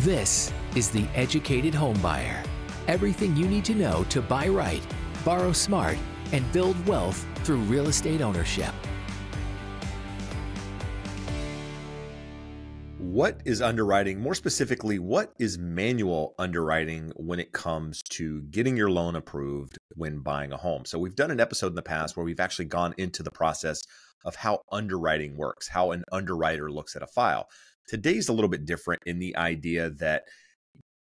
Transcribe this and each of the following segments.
This is The Educated Homebuyer. Everything you need to know to buy right, borrow smart, and build wealth through real estate ownership. What is underwriting? More specifically, what is manual underwriting when it comes to getting your loan approved when buying a home? So, we've done an episode in the past where we've actually gone into the process of how underwriting works, how an underwriter looks at a file. Today's a little bit different in the idea that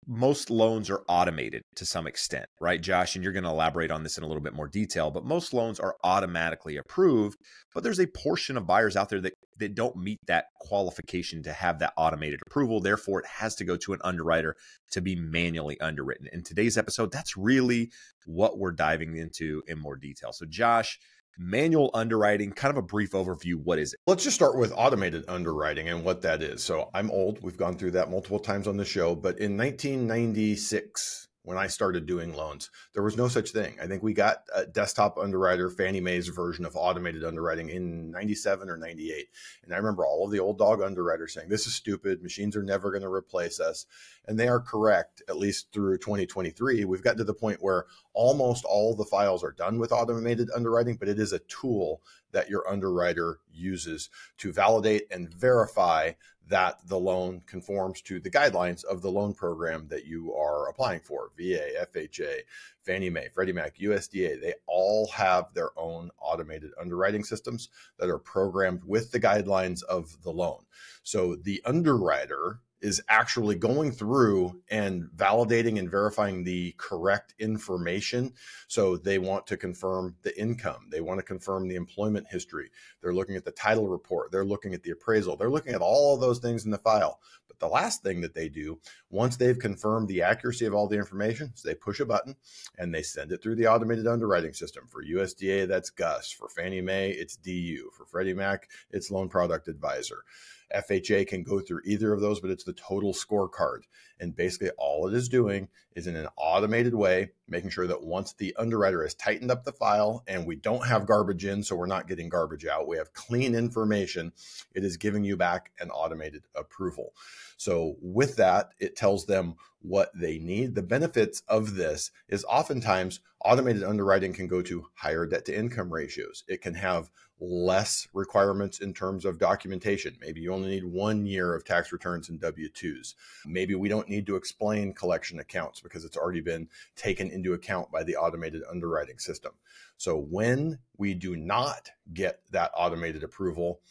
most loans are automated to some extent, right, Josh? And you're going to elaborate on this in a little bit more detail, but most loans are automatically approved. But there's a portion of buyers out there that, that don't meet that qualification to have that automated approval. Therefore, it has to go to an underwriter to be manually underwritten. In today's episode, that's really what we're diving into in more detail. So, Josh, manual underwriting, kind of a brief overview. What is it? Let's just start with automated underwriting and what that is. So I'm old. We've gone through that multiple times on the show. But in 1996, when I started doing loans. There was no such thing. I think we got a desktop underwriter, Fannie Mae's version of automated underwriting in 97 or 98. And I remember all of the old dog underwriters saying, this is stupid. Machines are never going to replace us. And they are correct, at least through 2023. We've gotten to the point where almost all the files are done with automated underwriting, but it is a tool that your underwriter uses to validate and verify that the loan conforms to the guidelines of the loan program that you are applying for. VA, FHA, Fannie Mae, Freddie Mac, USDA, they all have their own automated underwriting systems that are programmed with the guidelines of the loan. So the underwriter is actually going through and validating and verifying the correct information. So they want to confirm the income, they want to confirm the employment history, they're looking at the title report, they're looking at the appraisal, they're looking at all of those things in the file. But the last thing that they do, once they've confirmed the accuracy of all the information, is they push a button and they send it through the automated underwriting system. For USDA, that's GUS. For Fannie Mae, it's DU. For Freddie Mac, it's Loan Product Advisor. FHA can go through either of those, but it's the total scorecard. And basically, all it is doing is in an automated way, making sure that once the underwriter has tightened up the file and we don't have garbage in, so we're not getting garbage out, we have clean information, it is giving you back an automated approval. So, with that, it tells them what they need. The benefits of this is oftentimes automated underwriting can go to higher debt to income ratios. It can have less requirements in terms of documentation. Maybe you only need one year of tax returns and W 2s. Maybe we don't need to explain collection accounts because it's already been taken into account by the automated underwriting system. So when we do not get that automated approval,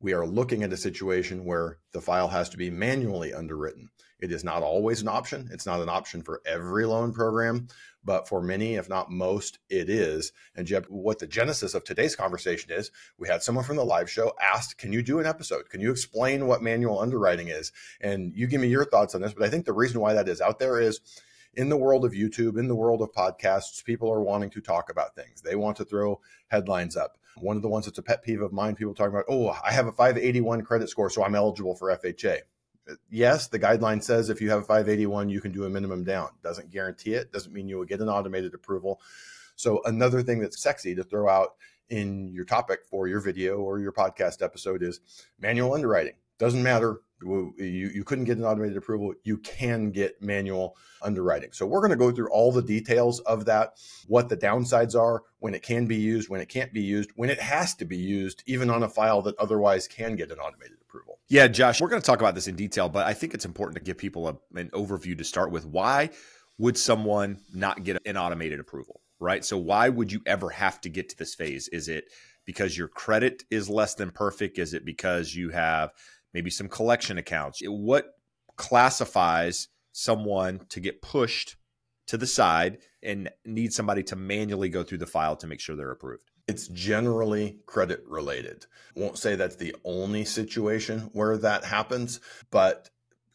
we are looking at a situation where the file has to be manually underwritten. It is not always an option. It's not an option for every loan program, but for many, if not most, it is. And Jeb, what the genesis of today's conversation is, we had someone from the live show asked, Can you do an episode? Can you explain what manual underwriting is? And you give me your thoughts on this. But I think the reason why that is out there is in the world of YouTube, in the world of podcasts, people are wanting to talk about things. They want to throw headlines up. One of the ones that's a pet peeve of mine, people talking about, oh, I have a 581 credit score, so I'm eligible for FHA yes, the guideline says if you have a 581, you can do a minimum down. Doesn't guarantee it. Doesn't mean you will get an automated approval. So another thing that's sexy to throw out in your topic for your video or your podcast episode is manual underwriting. Doesn't matter. You, you couldn't get an automated approval. You can get manual underwriting. So we're going to go through all the details of that, what the downsides are, when it can be used, when it can't be used, when it has to be used, even on a file that otherwise can get an automated approval. Yeah, Josh, we're going to talk about this in detail, but I think it's important to give people a, an overview to start with. Why would someone not get an automated approval? Right. So why would you ever have to get to this phase? Is it because your credit is less than perfect? Is it because you have maybe some collection accounts. What classifies someone to get pushed to the side and need somebody to manually go through the file to make sure they're approved? It's generally credit related. Won't say that's the only situation where that happens, but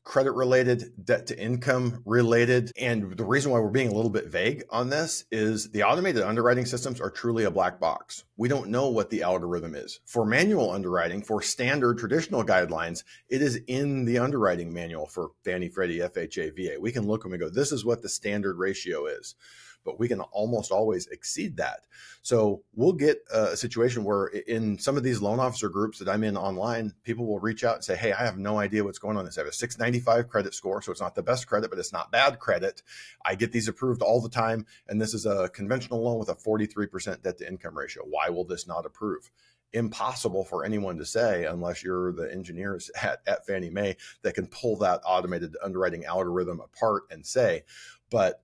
credit related, debt to income related. And the reason why we're being a little bit vague on this is the automated underwriting systems are truly a black box. We don't know what the algorithm is. For manual underwriting, for standard traditional guidelines, it is in the underwriting manual for Fannie, Freddie, FHA, VA. We can look and we go, this is what the standard ratio is. But we can almost always exceed that. So we'll get a situation where in some of these loan officer groups that I'm in online, people will reach out and say, Hey, I have no idea what's going on. This I have a 695 credit score. So it's not the best credit, but it's not bad credit. I get these approved all the time. And this is a conventional loan with a 43% debt to income ratio. Why will this not approve? impossible for anyone to say unless you're the engineers at, at Fannie Mae that can pull that automated underwriting algorithm apart and say. But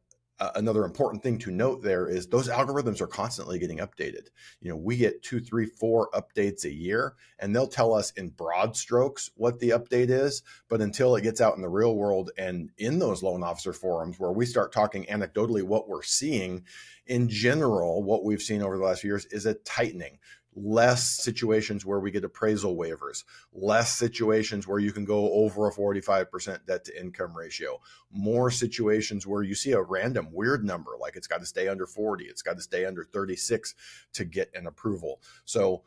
another important thing to note there is those algorithms are constantly getting updated. You know, we get two, three, four updates a year, and they'll tell us in broad strokes what the update is. But until it gets out in the real world and in those loan officer forums where we start talking anecdotally what we're seeing, in general, what we've seen over the last few years is a tightening less situations where we get appraisal waivers, less situations where you can go over a 45% debt to income ratio, more situations where you see a random weird number, like it's got to stay under 40, it's got to stay under 36 to get an approval. So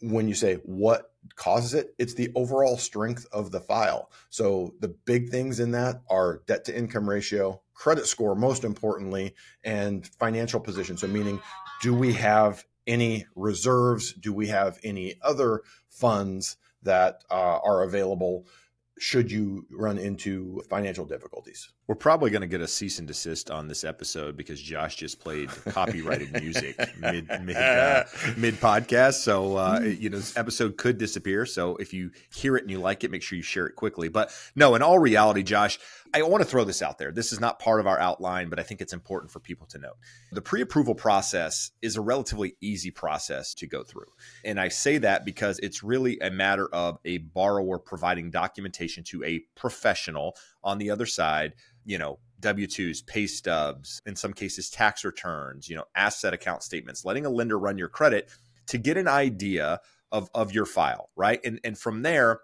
when you say what causes it, it's the overall strength of the file. So the big things in that are debt to income ratio, credit score, most importantly, and financial position. So meaning, do we have any reserves? Do we have any other funds that uh, are available should you run into financial difficulties? We're probably going to get a cease and desist on this episode because Josh just played copyrighted music mid mid uh, mid podcast. So uh, you know this episode could disappear. So if you hear it and you like it, make sure you share it quickly. But no, in all reality, Josh, I want to throw this out there. This is not part of our outline, but I think it's important for people to note. The pre approval process is a relatively easy process to go through. And I say that because it's really a matter of a borrower providing documentation to a professional on the other side, you know, W 2s, pay stubs, in some cases, tax returns, you know, asset account statements, letting a lender run your credit to get an idea of, of your file, right? And, and from there,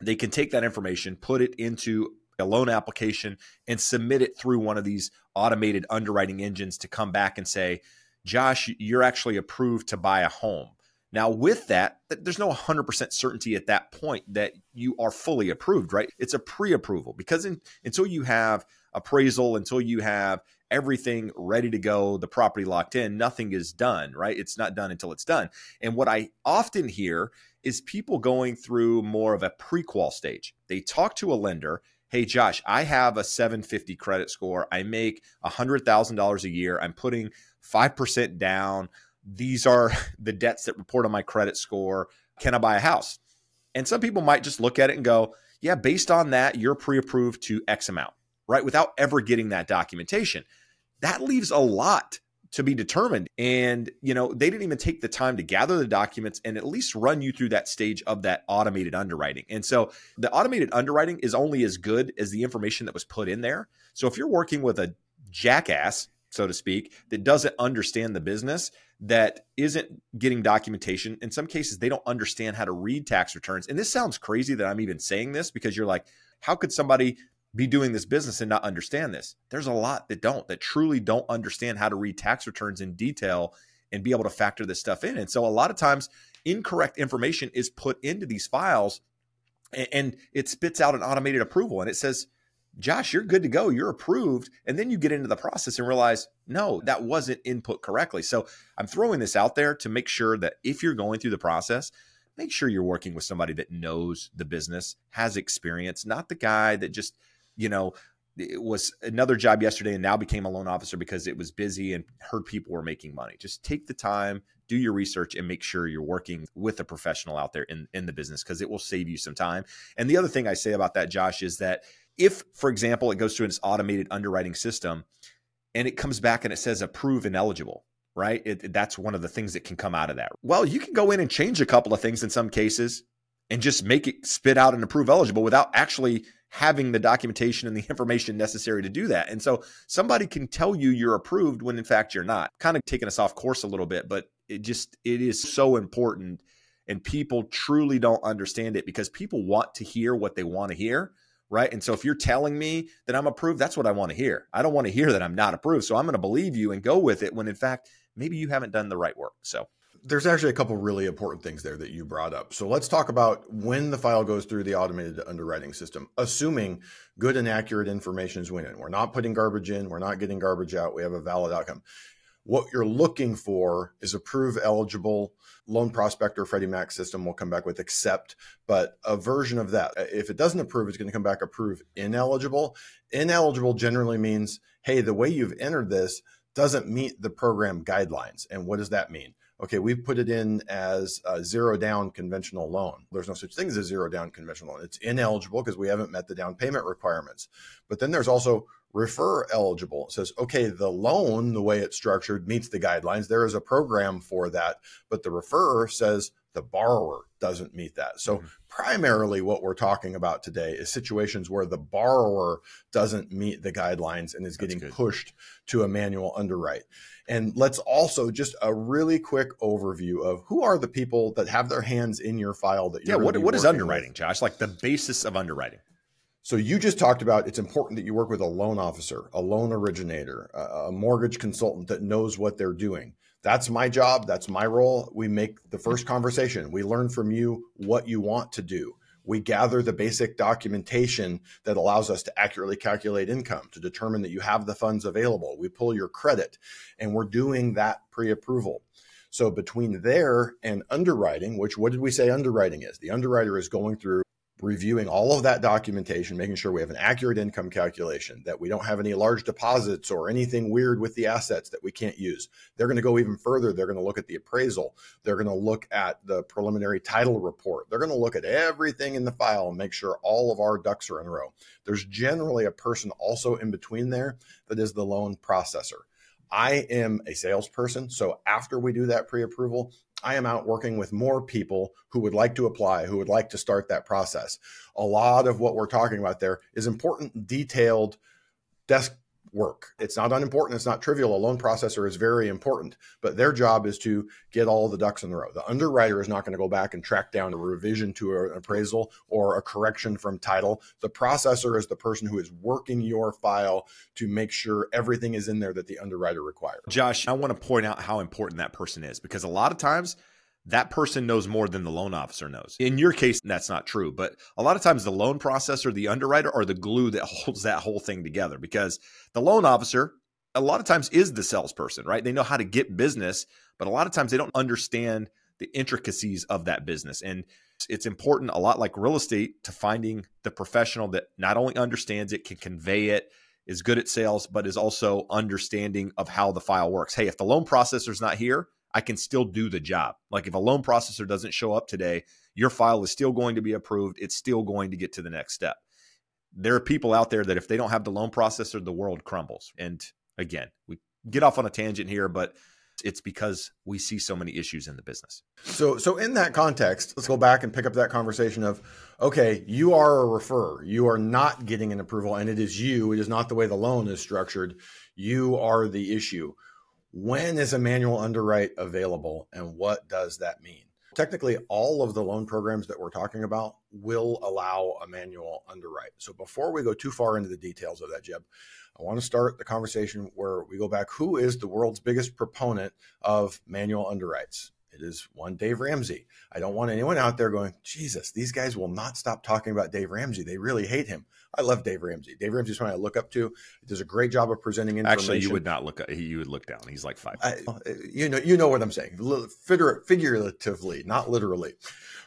they can take that information, put it into a loan application and submit it through one of these automated underwriting engines to come back and say, Josh, you're actually approved to buy a home. Now, with that, there's no 100% certainty at that point that you are fully approved, right? It's a pre approval because in, until you have appraisal, until you have everything ready to go, the property locked in, nothing is done, right? It's not done until it's done. And what I often hear is people going through more of a prequal stage. They talk to a lender hey josh i have a 750 credit score i make $100000 a year i'm putting 5% down these are the debts that report on my credit score can i buy a house and some people might just look at it and go yeah based on that you're pre-approved to x amount right without ever getting that documentation that leaves a lot to be determined. And, you know, they didn't even take the time to gather the documents and at least run you through that stage of that automated underwriting. And so the automated underwriting is only as good as the information that was put in there. So if you're working with a jackass, so to speak, that doesn't understand the business, that isn't getting documentation. In some cases, they don't understand how to read tax returns. And this sounds crazy that I'm even saying this because you're like, how could somebody be doing this business and not understand this. There's a lot that don't, that truly don't understand how to read tax returns in detail and be able to factor this stuff in. And so a lot of times incorrect information is put into these files and, it spits out an automated approval and it says, Josh, you're good to go. You're approved. And then you get into the process and realize, no, that wasn't input correctly. So I'm throwing this out there to make sure that if you're going through the process, make sure you're working with somebody that knows the business, has experience, not the guy that just you know, it was another job yesterday and now became a loan officer because it was busy and heard people were making money. Just take the time, do your research, and make sure you're working with a professional out there in, in the business because it will save you some time. And the other thing I say about that, Josh, is that if, for example, it goes through its automated underwriting system and it comes back and it says approve ineligible, right? It, that's one of the things that can come out of that. Well, you can go in and change a couple of things in some cases and just make it spit out and approve eligible without actually having the documentation and the information necessary to do that. And so somebody can tell you you're approved when in fact you're not. Kind of taking us off course a little bit, but it just it is so important and people truly don't understand it because people want to hear what they want to hear, right? And so if you're telling me that I'm approved, that's what I want to hear. I don't want to hear that I'm not approved. So I'm going to believe you and go with it when in fact maybe you haven't done the right work. So there's actually a couple really important things there that you brought up. So let's talk about when the file goes through the automated underwriting system, assuming good and accurate information is winning. We're not putting garbage in, we're not getting garbage out, we have a valid outcome. What you're looking for is approve eligible loan prospector Freddie Mac system will come back with accept, but a version of that. Uh, if it doesn't approve, it's going to come back approve ineligible. Ineligible generally means, hey, the way you've entered this doesn't meet the program guidelines. And what does that mean? okay, we put it in as a zero down conventional loan. There's no such thing as a zero down conventional loan. It's ineligible because we haven't met the down payment requirements. But then there's also refer eligible. It says, okay, the loan, the way it's structured, meets the guidelines. There is a program for that, but the referrer says the borrower doesn't meet that. So mm-hmm. primarily what we're talking about today is situations where the borrower doesn't meet the guidelines and is getting pushed to a manual underwrite. And let's also just a really quick overview of who are the people that have their hands in your file that you're Yeah, what, what is underwriting, with. Josh? Like the basis of underwriting. So you just talked about it's important that you work with a loan officer, a loan originator, a mortgage consultant that knows what they're doing. That's my job. That's my role. We make the first conversation. We learn from you what you want to do. We gather the basic documentation that allows us to accurately calculate income to determine that you have the funds available. We pull your credit and we're doing that pre approval. So between there and underwriting, which what did we say underwriting is? The underwriter is going through reviewing all of that documentation, making sure we have an accurate income calculation, that we don't have any large deposits or anything weird with the assets that we can't use. They're going to go even further. They're going to look at the appraisal. They're going to look at the preliminary title report. They're going to look at everything in the file and make sure all of our ducks are in a row. There's generally a person also in between there that is the loan processor. I am a salesperson. So after we do that pre approval, I am out working with more people who would like to apply, who would like to start that process. A lot of what we're talking about there is important, detailed desk work. It's not unimportant. It's not trivial. A loan processor is very important, but their job is to get all the ducks in the row. The underwriter is not going to go back and track down a revision to an appraisal or a correction from title. The processor is the person who is working your file to make sure everything is in there that the underwriter requires. Josh, I want to point out how important that person is because a lot of times that person knows more than the loan officer knows. In your case, that's not true, but a lot of times the loan processor, the underwriter, are the glue that holds that whole thing together because the loan officer, a lot of times, is the salesperson, right? They know how to get business, but a lot of times they don't understand the intricacies of that business. And it's important, a lot like real estate, to finding the professional that not only understands it, can convey it, is good at sales, but is also understanding of how the file works. Hey, if the loan processor is not here, I can still do the job. Like if a loan processor doesn't show up today, your file is still going to be approved. It's still going to get to the next step. There are people out there that if they don't have the loan processor, the world crumbles. And again, we get off on a tangent here, but it's because we see so many issues in the business. So so in that context, let's go back and pick up that conversation of okay, you are a refer. You are not getting an approval and it is you, it is not the way the loan is structured. You are the issue when is a manual underwrite available and what does that mean? Technically, all of the loan programs that we're talking about will allow a manual underwrite. So before we go too far into the details of that, Jeb, I want to start the conversation where we go back. Who is the world's biggest proponent of manual underwrites? It is one Dave Ramsey. I don't want anyone out there going, Jesus, these guys will not stop talking about Dave Ramsey. They really hate him. I love Dave Ramsey. Dave Ramsey is one I look up to. He does a great job of presenting information. Actually, you would not look. You would look down. He's like five. I, uh, you know, you know what I'm saying. Figuratively, not literally.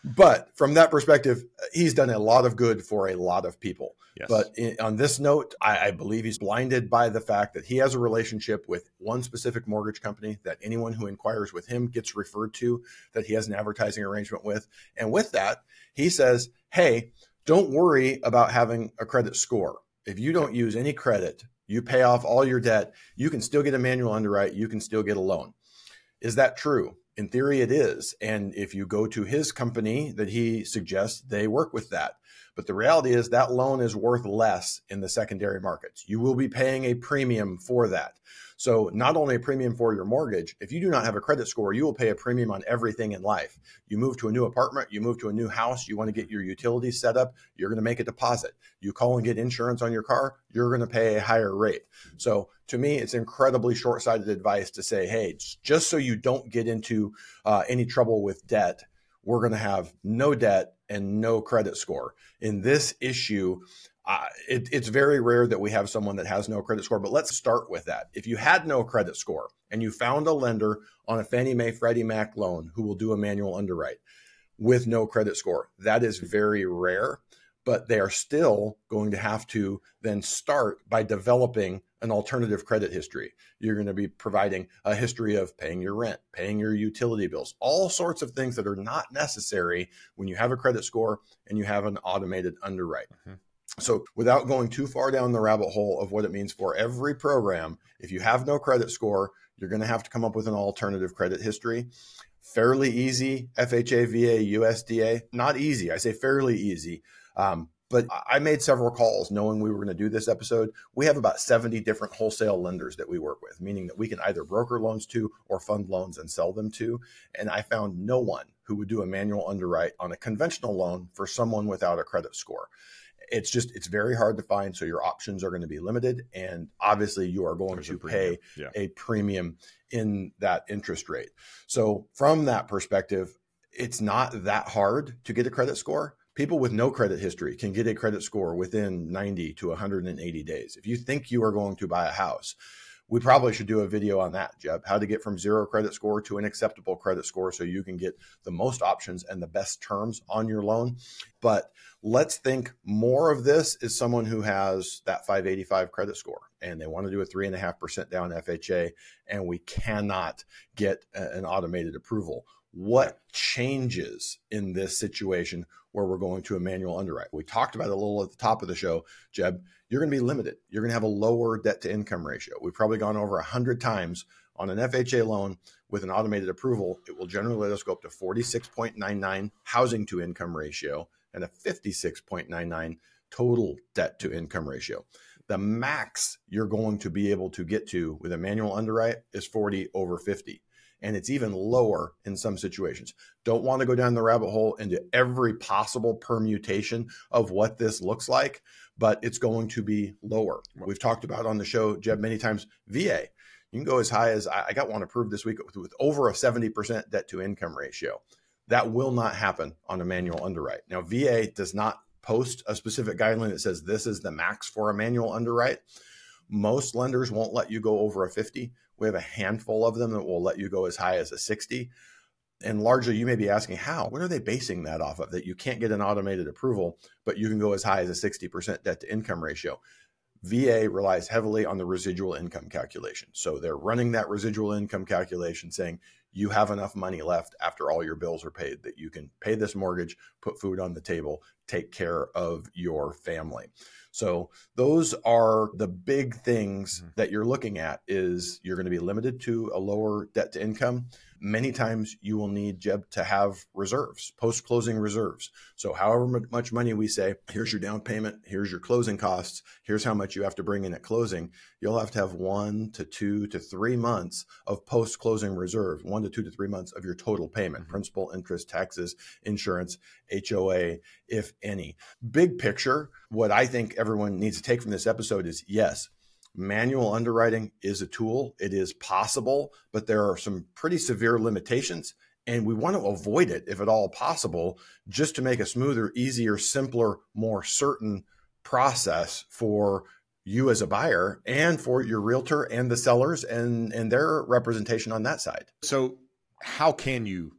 But from that perspective, uh, he's done a lot of good for a lot of people. Yes. But in, on this note, I, I believe he's blinded by the fact that he has a relationship with one specific mortgage company that anyone who inquires with him gets referred to, that he has an advertising arrangement with. And with that, he says, Hey, don't worry about having a credit score. If you don't use any credit, you pay off all your debt, you can still get a manual underwrite, you can still get a loan. Is that true? In theory, it is. And if you go to his company that he suggests, they work with that. But the reality is that loan is worth less in the secondary markets. You will be paying a premium for that. So, not only a premium for your mortgage, if you do not have a credit score, you will pay a premium on everything in life. You move to a new apartment, you move to a new house, you want to get your utilities set up, you're going to make a deposit. You call and get insurance on your car, you're going to pay a higher rate. So, to me, it's incredibly short sighted advice to say, hey, just so you don't get into uh, any trouble with debt, we're going to have no debt and no credit score. In this issue, uh, it, it's very rare that we have someone that has no credit score, but let's start with that. If you had no credit score and you found a lender on a Fannie Mae Freddie Mac loan who will do a manual underwrite with no credit score, that is very rare, but they are still going to have to then start by developing an alternative credit history. You're going to be providing a history of paying your rent, paying your utility bills, all sorts of things that are not necessary when you have a credit score and you have an automated underwrite. Mm-hmm. So, without going too far down the rabbit hole of what it means for every program, if you have no credit score, you're going to have to come up with an alternative credit history. Fairly easy, FHA, VA, USDA, not easy. I say fairly easy. Um, but I made several calls knowing we were going to do this episode. We have about 70 different wholesale lenders that we work with, meaning that we can either broker loans to or fund loans and sell them to. And I found no one who would do a manual underwrite on a conventional loan for someone without a credit score it's just it's very hard to find so your options are going to be limited and obviously you are going There's to a pay yeah. a premium in that interest rate so from that perspective it's not that hard to get a credit score people with no credit history can get a credit score within 90 to 180 days if you think you are going to buy a house we probably should do a video on that, Jeb, how to get from zero credit score to an acceptable credit score so you can get the most options and the best terms on your loan. But let's think more of this is someone who has that 585 credit score and they want to do a three and a half percent down FHA and we cannot get an automated approval. What changes in this situation where we're going to a manual underwrite? We talked about it a little at the top of the show, Jeb you're going to be limited. You're going to have a lower debt to income ratio. We've probably gone over 100 times on an FHA loan with an automated approval. It will generally let us go up to 46.99 housing to income ratio and a 56.99 total debt to income ratio. The max you're going to be able to get to with a manual underwrite is 40 over 50 and it's even lower in some situations. Don't want to go down the rabbit hole into every possible permutation of what this looks like, but it's going to be lower. We've talked about on the show, Jeb, many times VA. You can go as high as I got one approved this week with, with over a 70% debt to income ratio. That will not happen on a manual underwrite. Now, VA does not post a specific guideline that says this is the max for a manual underwrite. Most lenders won't let you go over a 50 we have a handful of them that will let you go as high as a 60. And largely, you may be asking, how? What are they basing that off of? That you can't get an automated approval, but you can go as high as a 60% debt to income ratio. VA relies heavily on the residual income calculation. So they're running that residual income calculation saying you have enough money left after all your bills are paid that you can pay this mortgage, put food on the table, take care of your family. So those are the big things mm-hmm. that you're looking at is you're going to be limited to a lower debt to income many times you will need Jeb to have reserves, post closing reserves. So, however much money we say, here's your down payment, here's your closing costs, here's how much you have to bring in at closing, you'll have to have one to two to three months of post closing reserves, one to two to three months of your total payment, mm-hmm. principal, interest, taxes, insurance, HOA, if any. Big picture, what I think everyone needs to take from this episode is yes, manual underwriting is a tool. It is possible, but there are some pretty severe limitations. And we want to avoid it if at all possible, just to make a smoother, easier, simpler, more certain process for you as a buyer and for your realtor and the sellers and and their representation on that side. So how can you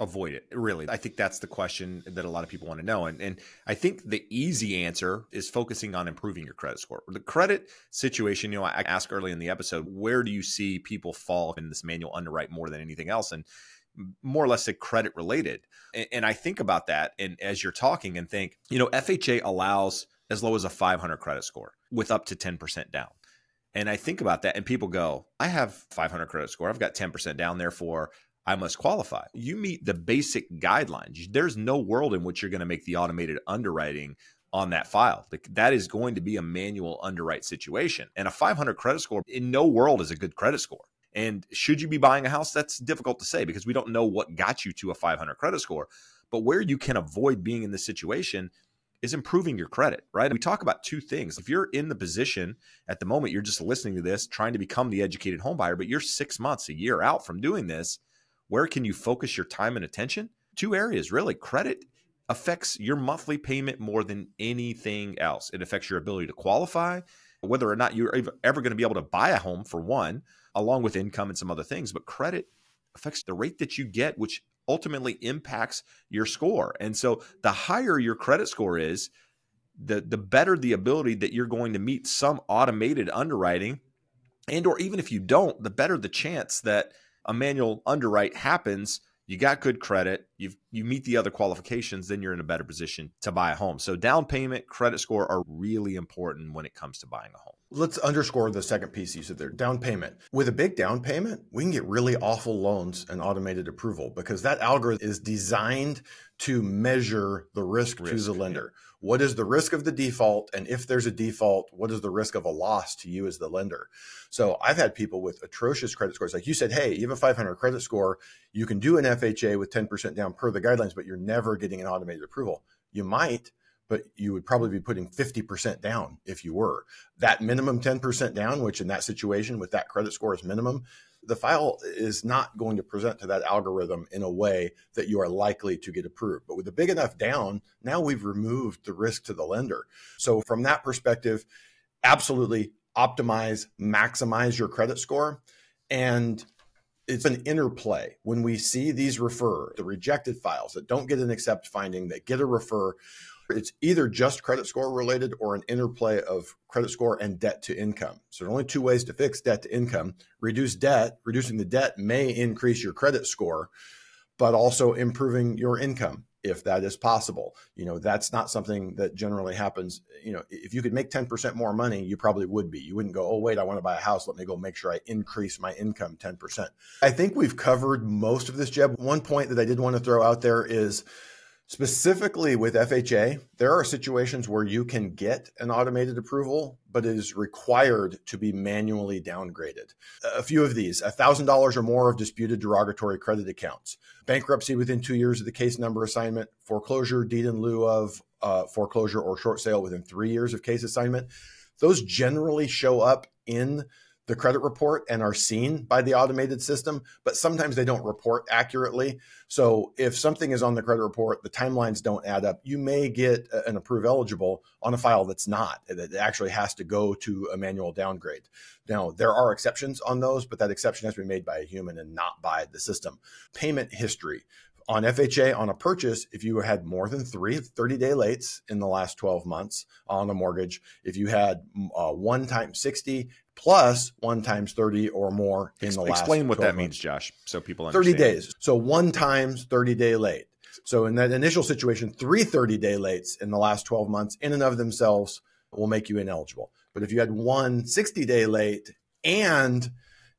avoid it really. I think that's the question that a lot of people want to know and, and i think the easy answer is focusing on improving your credit score. The credit situation you know i asked early in the episode where do you see people fall in this manual underwrite more than anything else? And more or less a credit related. And, and i think about that and as you're talking and think you know fha allows as low as a 500 credit score with up to 10% down. And I think about that, and people go, I have 500 credit score. I've got 10% down, therefore I must qualify. You meet the basic guidelines. There's no world in which you're going to make the automated underwriting on that file. That is going to be a manual underwrite situation. And a 500 credit score in no world is a good credit score. And should you be buying a house? That's difficult to say because we don't know what got you to a 500 credit score. But where you can avoid being in this situation is improving your credit, right? We talk about two things. If you're in the position at the moment, you're just listening to this, trying to become the educated home buyer, but you're six months, a year out from doing this, where can you focus your time and attention? Two areas, really. Credit affects your monthly payment more than anything else. It affects your ability to qualify, whether or not you're ever going to be able to buy a home, for one, along with income and some other things. But credit affects the rate that you get, which ultimately impacts your score. And so the higher your credit score is, the the better the ability that you're going to meet some automated underwriting and or even if you don't, the better the chance that a manual underwrite happens you got good credit, you you meet the other qualifications, then you're in a better position to buy a home. So down payment, credit score are really important when it comes to buying a home. Let's underscore the second piece you said there, down payment. With a big down payment, we can get really awful loans and automated approval because that algorithm is designed to measure the risk, risk to the lender. What is the risk of the default? And if there's a default, what is the risk of a loss to you as the lender? So I've had people with atrocious credit scores. Like you said, hey, you have a 500 credit score. You can do an FHA with 10% down per the guidelines, but you're never getting an automated approval. You might, but you would probably be putting 50% down if you were. That minimum 10% down, which in that situation with that credit score is minimum, the file is not going to present to that algorithm in a way that you are likely to get approved. But with a big enough down, now we've removed the risk to the lender. So from that perspective, absolutely optimize, maximize your credit score. And it's an interplay when we see these refer the rejected files that don't get an accept finding that get a refer it's either just credit score related or an interplay of credit score and debt to income. So there are only two ways to fix debt to income. Reduce debt, reducing the debt may increase your credit score, but also improving your income if that is possible. You know, that's not something that generally happens. You know, if you could make 10% more money, you probably would be. You wouldn't go, oh, wait, I want to buy a house. Let me go make sure I increase my income 10%. I think we've covered most of this, Jeb. One point that I did want to throw out there is Specifically with FHA, there are situations where you can get an automated approval, but it is required to be manually downgraded. A few of these $1,000 or more of disputed derogatory credit accounts, bankruptcy within two years of the case number assignment, foreclosure, deed in lieu of uh, foreclosure or short sale within three years of case assignment. Those generally show up in the credit report and are seen by the automated system, but sometimes they don't report accurately. So if something is on the credit report, the timelines don't add up, you may get an approve eligible on a file that's not, that actually has to go to a manual downgrade. Now, there are exceptions on those, but that exception has to be made by a human and not by the system. Payment history on FHA on a purchase, if you had more than three 30 day lates in the last 12 months on a mortgage, if you had uh, one time 60 plus one times 30 or more in the last Explain what that months. means, Josh, so people understand. 30 days. So one times 30 day late. So in that initial situation, three 30 day lates in the last 12 months in and of themselves will make you ineligible. But if you had one 60 day late and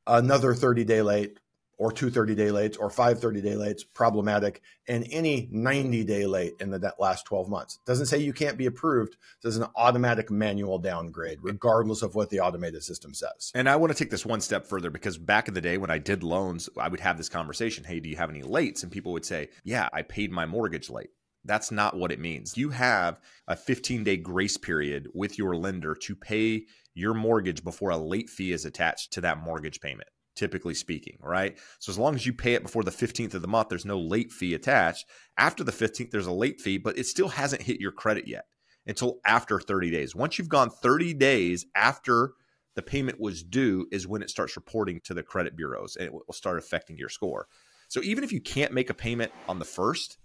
another 30 day late or two 30 day lates or five 30 day lates problematic and any 90 day late in the last 12 months. Doesn't say you can't be approved. There's an automatic manual downgrade regardless of what the automated system says. And i want to take this one step further because back in the day when i did loans i would have this conversation hey do you have any lates? And people would say yeah i paid my mortgage late. That's not what it means. You have a 15 day grace period with your lender to pay your mortgage before a late fee is attached to that mortgage payment typically speaking, right? So as long as you pay it before the 15th of the month, there's no late fee attached. After the 15th, there's a late fee, but it still hasn't hit your credit yet until after 30 days. Once you've gone 30 days after the payment was due is when it starts reporting to the credit bureaus and it will start affecting your score. So even if you can't make a payment on the first,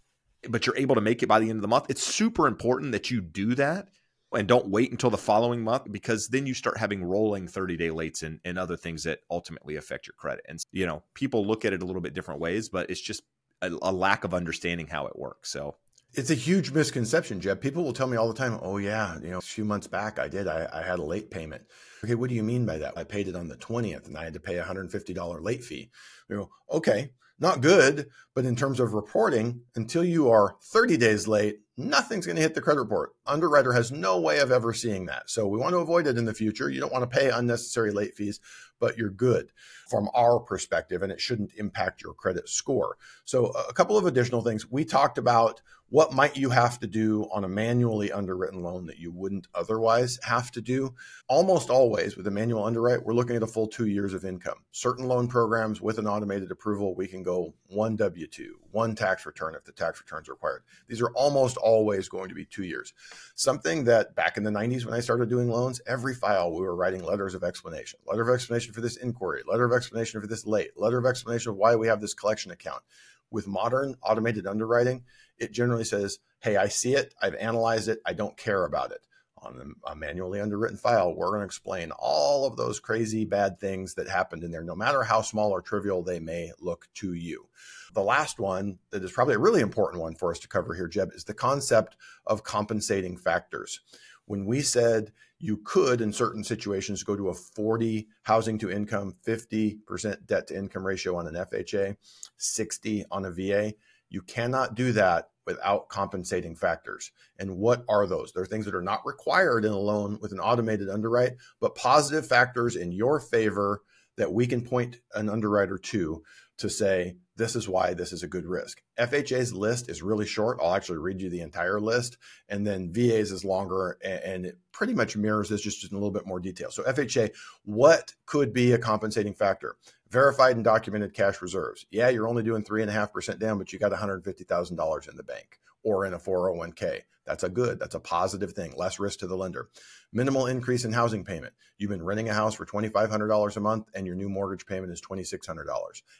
but you're able to make it by the end of the month, it's super important that you do that and don't wait until the following month because then you start having rolling 30 day lates and, and other things that ultimately affect your credit. And, you know, people look at it a little bit different ways, but it's just a, a lack of understanding how it works. So, it's a huge misconception, Jeb. People will tell me all the time, oh, yeah, you know, a few months back I did, I, I had a late payment. Okay, what do you mean by that? I paid it on the 20th and I had to pay a $150 late fee. You know, okay, not good, but in terms of reporting, until you are 30 days late, nothing's going to hit the credit report. Underwriter has no way of ever seeing that. So we want to avoid it in the future. You don't want to pay unnecessary late fees, but you're good from our perspective, and it shouldn't impact your credit score. So a couple of additional things. We talked about what might you have to do on a manually underwritten loan that you wouldn't otherwise have to do? Almost always with a manual underwrite, we're looking at a full two years of income. Certain loan programs with an automated approval, we can go one W 2, one tax return if the tax return's required. These are almost always going to be two years. Something that back in the 90s when I started doing loans, every file we were writing letters of explanation, letter of explanation for this inquiry, letter of explanation for this late, letter of explanation of why we have this collection account. With modern automated underwriting, it generally says, Hey, I see it. I've analyzed it. I don't care about it. On a manually underwritten file, we're going to explain all of those crazy bad things that happened in there, no matter how small or trivial they may look to you. The last one that is probably a really important one for us to cover here, Jeb, is the concept of compensating factors. When we said you could, in certain situations, go to a 40 housing to income, 50% debt to income ratio on an FHA, 60 on a VA, you cannot do that without compensating factors. And what are those? There are things that are not required in a loan with an automated underwrite, but positive factors in your favor that we can point an underwriter to to say, this is why this is a good risk. FHA's list is really short. I'll actually read you the entire list. And then VA's is longer and it pretty much mirrors this just in a little bit more detail. So, FHA, what could be a compensating factor? verified and documented cash reserves. Yeah, you're only doing three and a half percent down, but you got $150,000 in the bank or in a 401k. That's a good, that's a positive thing, less risk to the lender. Minimal increase in housing payment. You've been renting a house for $2,500 a month and your new mortgage payment is $2,600.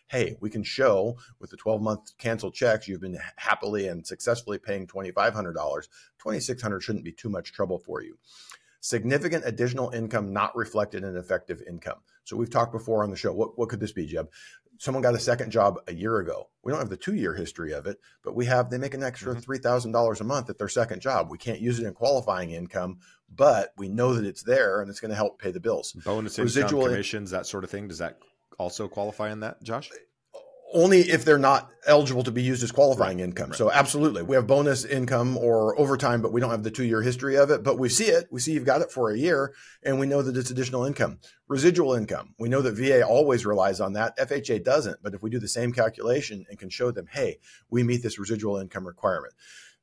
Hey, we can show with the 12 month canceled checks, you've been happily and successfully paying $2,500. 2,600 shouldn't be too much trouble for you significant additional income not reflected in effective income. So we've talked before on the show. What, what could this be, Jeb? Someone got a second job a year ago. We don't have the two year history of it, but we have, they make an extra mm-hmm. $3,000 a month at their second job. We can't use it in qualifying income, but we know that it's there and it's going to help pay the bills. Bonus residual commissions, that sort of thing. Does that also qualify in that, Josh? Only if they're not eligible to be used as qualifying right. income. Right. So absolutely, we have bonus income or overtime, but we don't have the two year history of it. But we see it. We see you've got it for a year, and we know that it's additional income. Residual income. We know that VA always relies on that. FHA doesn't. But if we do the same calculation and can show them, hey, we meet this residual income requirement,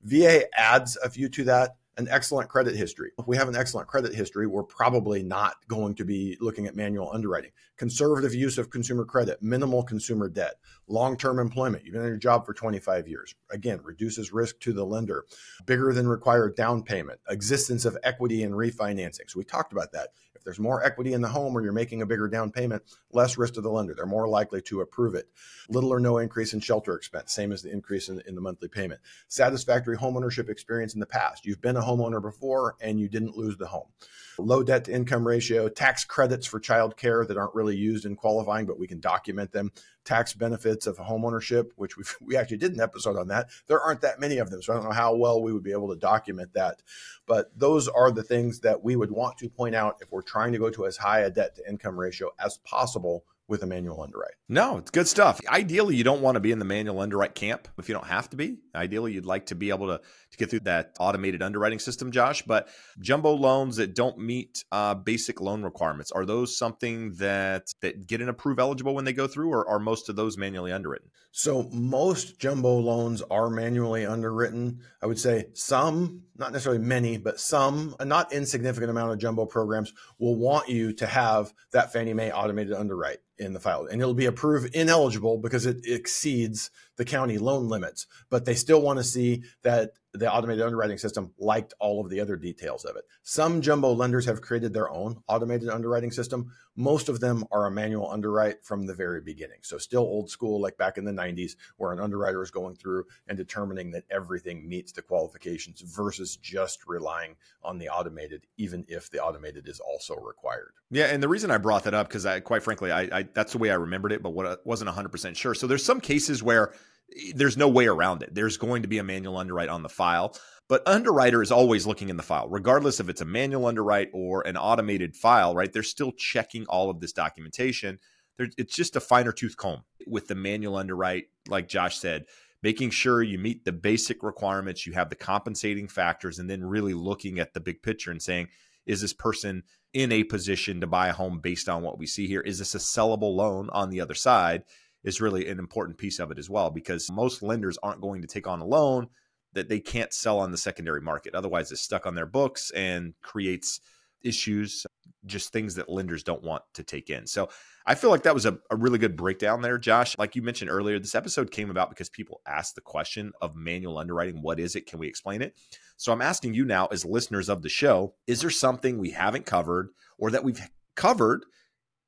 VA adds a few to that an excellent credit history. If we have an excellent credit history, we're probably not going to be looking at manual underwriting. Conservative use of consumer credit, minimal consumer debt, long term employment. You've been in your job for 25 years. Again, reduces risk to the lender. Bigger than required down payment, existence of equity and refinancing. So we talked about that. There's more equity in the home or you're making a bigger down payment, less risk to the lender. They're more likely to approve it. Little or no increase in shelter expense, same as the increase in, in the monthly payment. Satisfactory homeownership experience in the past. You've been a homeowner before and you didn't lose the home. Low debt to income ratio, tax credits for child care that aren't really used in qualifying, but we can document them. Tax benefits of homeownership, which we we actually did an episode on that. There aren't that many of them, so I don't know how well we would be able to document that. But those are the things that we would want to point out if we're trying to go to as high a debt to income ratio as possible with a manual underwrite. No, it's good stuff. Ideally, you don't want to be in the manual underwrite camp if you don't have to be. Ideally, you'd like to be able to, to get through that automated underwriting system, Josh. But jumbo loans that don't meet uh, basic loan requirements, are those something that, that get an approve eligible when they go through, or are most of those manually underwritten? So, most jumbo loans are manually underwritten. I would say some, not necessarily many, but some, a not insignificant amount of jumbo programs will want you to have that Fannie Mae automated underwrite in the file and it'll be approved ineligible because it exceeds the county loan limits but they still want to see that the automated underwriting system liked all of the other details of it. Some jumbo lenders have created their own automated underwriting system. Most of them are a manual underwrite from the very beginning. So, still old school, like back in the 90s, where an underwriter is going through and determining that everything meets the qualifications versus just relying on the automated, even if the automated is also required. Yeah. And the reason I brought that up, because I, quite frankly, I, I, that's the way I remembered it, but what I wasn't 100% sure. So, there's some cases where Eh, there's no way around it. There's going to be a manual underwrite on the file, but underwriter is always looking in the file, regardless if it's a manual underwrite or an automated file, right? They're still checking all of this documentation. there, it's just a finer tooth comb with the manual underwrite, like Josh said, making sure you meet the basic requirements, you have the compensating factors, and then really looking at the big picture and saying, is this person in a position to buy a home based on what we see here? Is this a sellable loan on the other side? Is really an important piece of it as well, because most lenders aren't going to take on a loan that they can't sell on the secondary market. Otherwise, it's stuck on their books and creates issues, just things that lenders don't want to take in. So I feel like that was a, a, really good breakdown there, Josh. Like you mentioned earlier, this episode came about because people asked the question of manual underwriting what is it? Can we explain it? So I'm asking you now, as listeners of the show, is there something we haven't covered or that we've covered?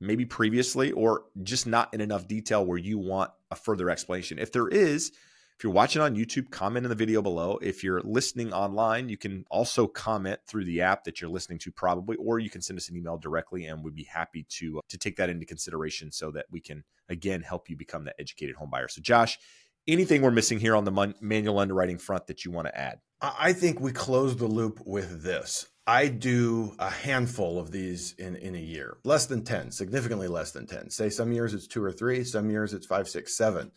Maybe previously, or just not in enough detail where you want a further explanation. If there is, if you're watching on YouTube, comment in the video below. If you're listening online, you can also comment through the app that you're listening to probably, or you can send us an email directly and we'd be happy to, to take that into consideration so that we can, again, help you become that educated home buyer. So Josh, anything we're missing here on the manual underwriting front that you want to add? I think we close the loop with this. I do a handful of these in, in a year, less than 10, significantly less than 10. Say some years it's two or three, some years it's five, six, seven.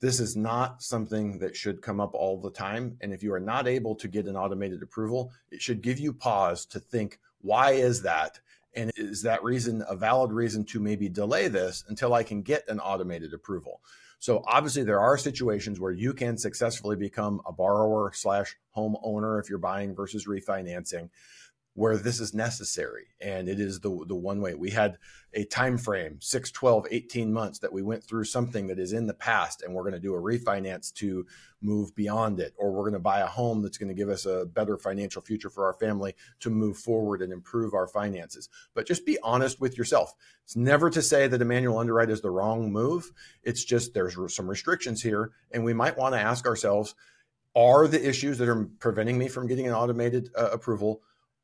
This is not something that should come up all the time. And if you are not able to get an automated approval, it should give you pause to think, why is that? And is that reason a valid reason to maybe delay this until I can get an automated approval? So obviously there are situations where you can successfully become a borrower slash homeowner if you're buying versus refinancing where this is necessary and it is the the one way. We had a time frame 6 12 18 months that we went through something that is in the past and we're going to do a refinance to move beyond it or we're going to buy a home that's going to give us a better financial future for our family to move forward and improve our finances. But just be honest with yourself. It's never to say that a manual underwrite is the wrong move. It's just there's some restrictions here and we might want to ask ourselves are the issues that are preventing me from getting an automated uh, approval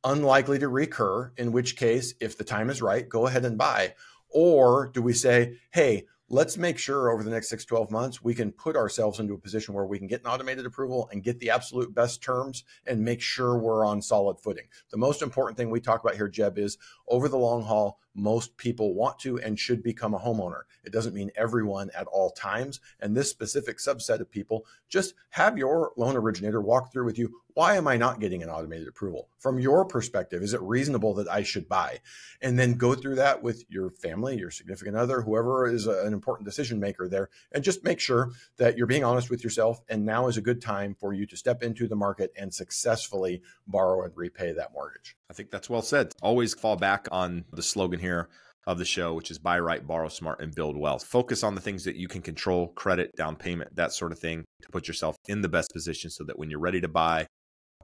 unlikely to recur, in which case, if the time is right, go ahead and buy? Or do we say, hey, let's make sure over the next six, 12 months, we can put ourselves into a position where we can get an automated approval and get the absolute best terms and make sure we're on solid footing. The most important thing we talk about here, Jeb, is over the long haul, most people want to and should become a homeowner. It doesn't mean everyone at all times. And this specific subset of people, just have your loan originator walk through with you why am I not getting an automated approval? From your perspective, is it reasonable that I should buy? And then go through that with your family, your significant other, whoever is a, an important decision maker there, and just make sure that you're being honest with yourself. And now is a good time for you to step into the market and successfully borrow and repay that mortgage. I think that's well said. Always fall back on the slogan here of the show, which is buy right, borrow smart, and build wealth. Focus on the things that you can control credit, down payment, that sort of thing to put yourself in the best position so that when you're ready to buy,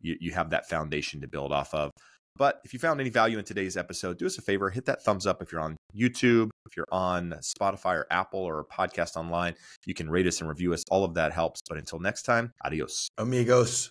you, you have that foundation to build off of. But if you found any value in today's episode, do us a favor, hit that thumbs up if you're on YouTube, if you're on Spotify or Apple or podcast online. You can rate us and review us. All of that helps. But until next time, adios. Amigos.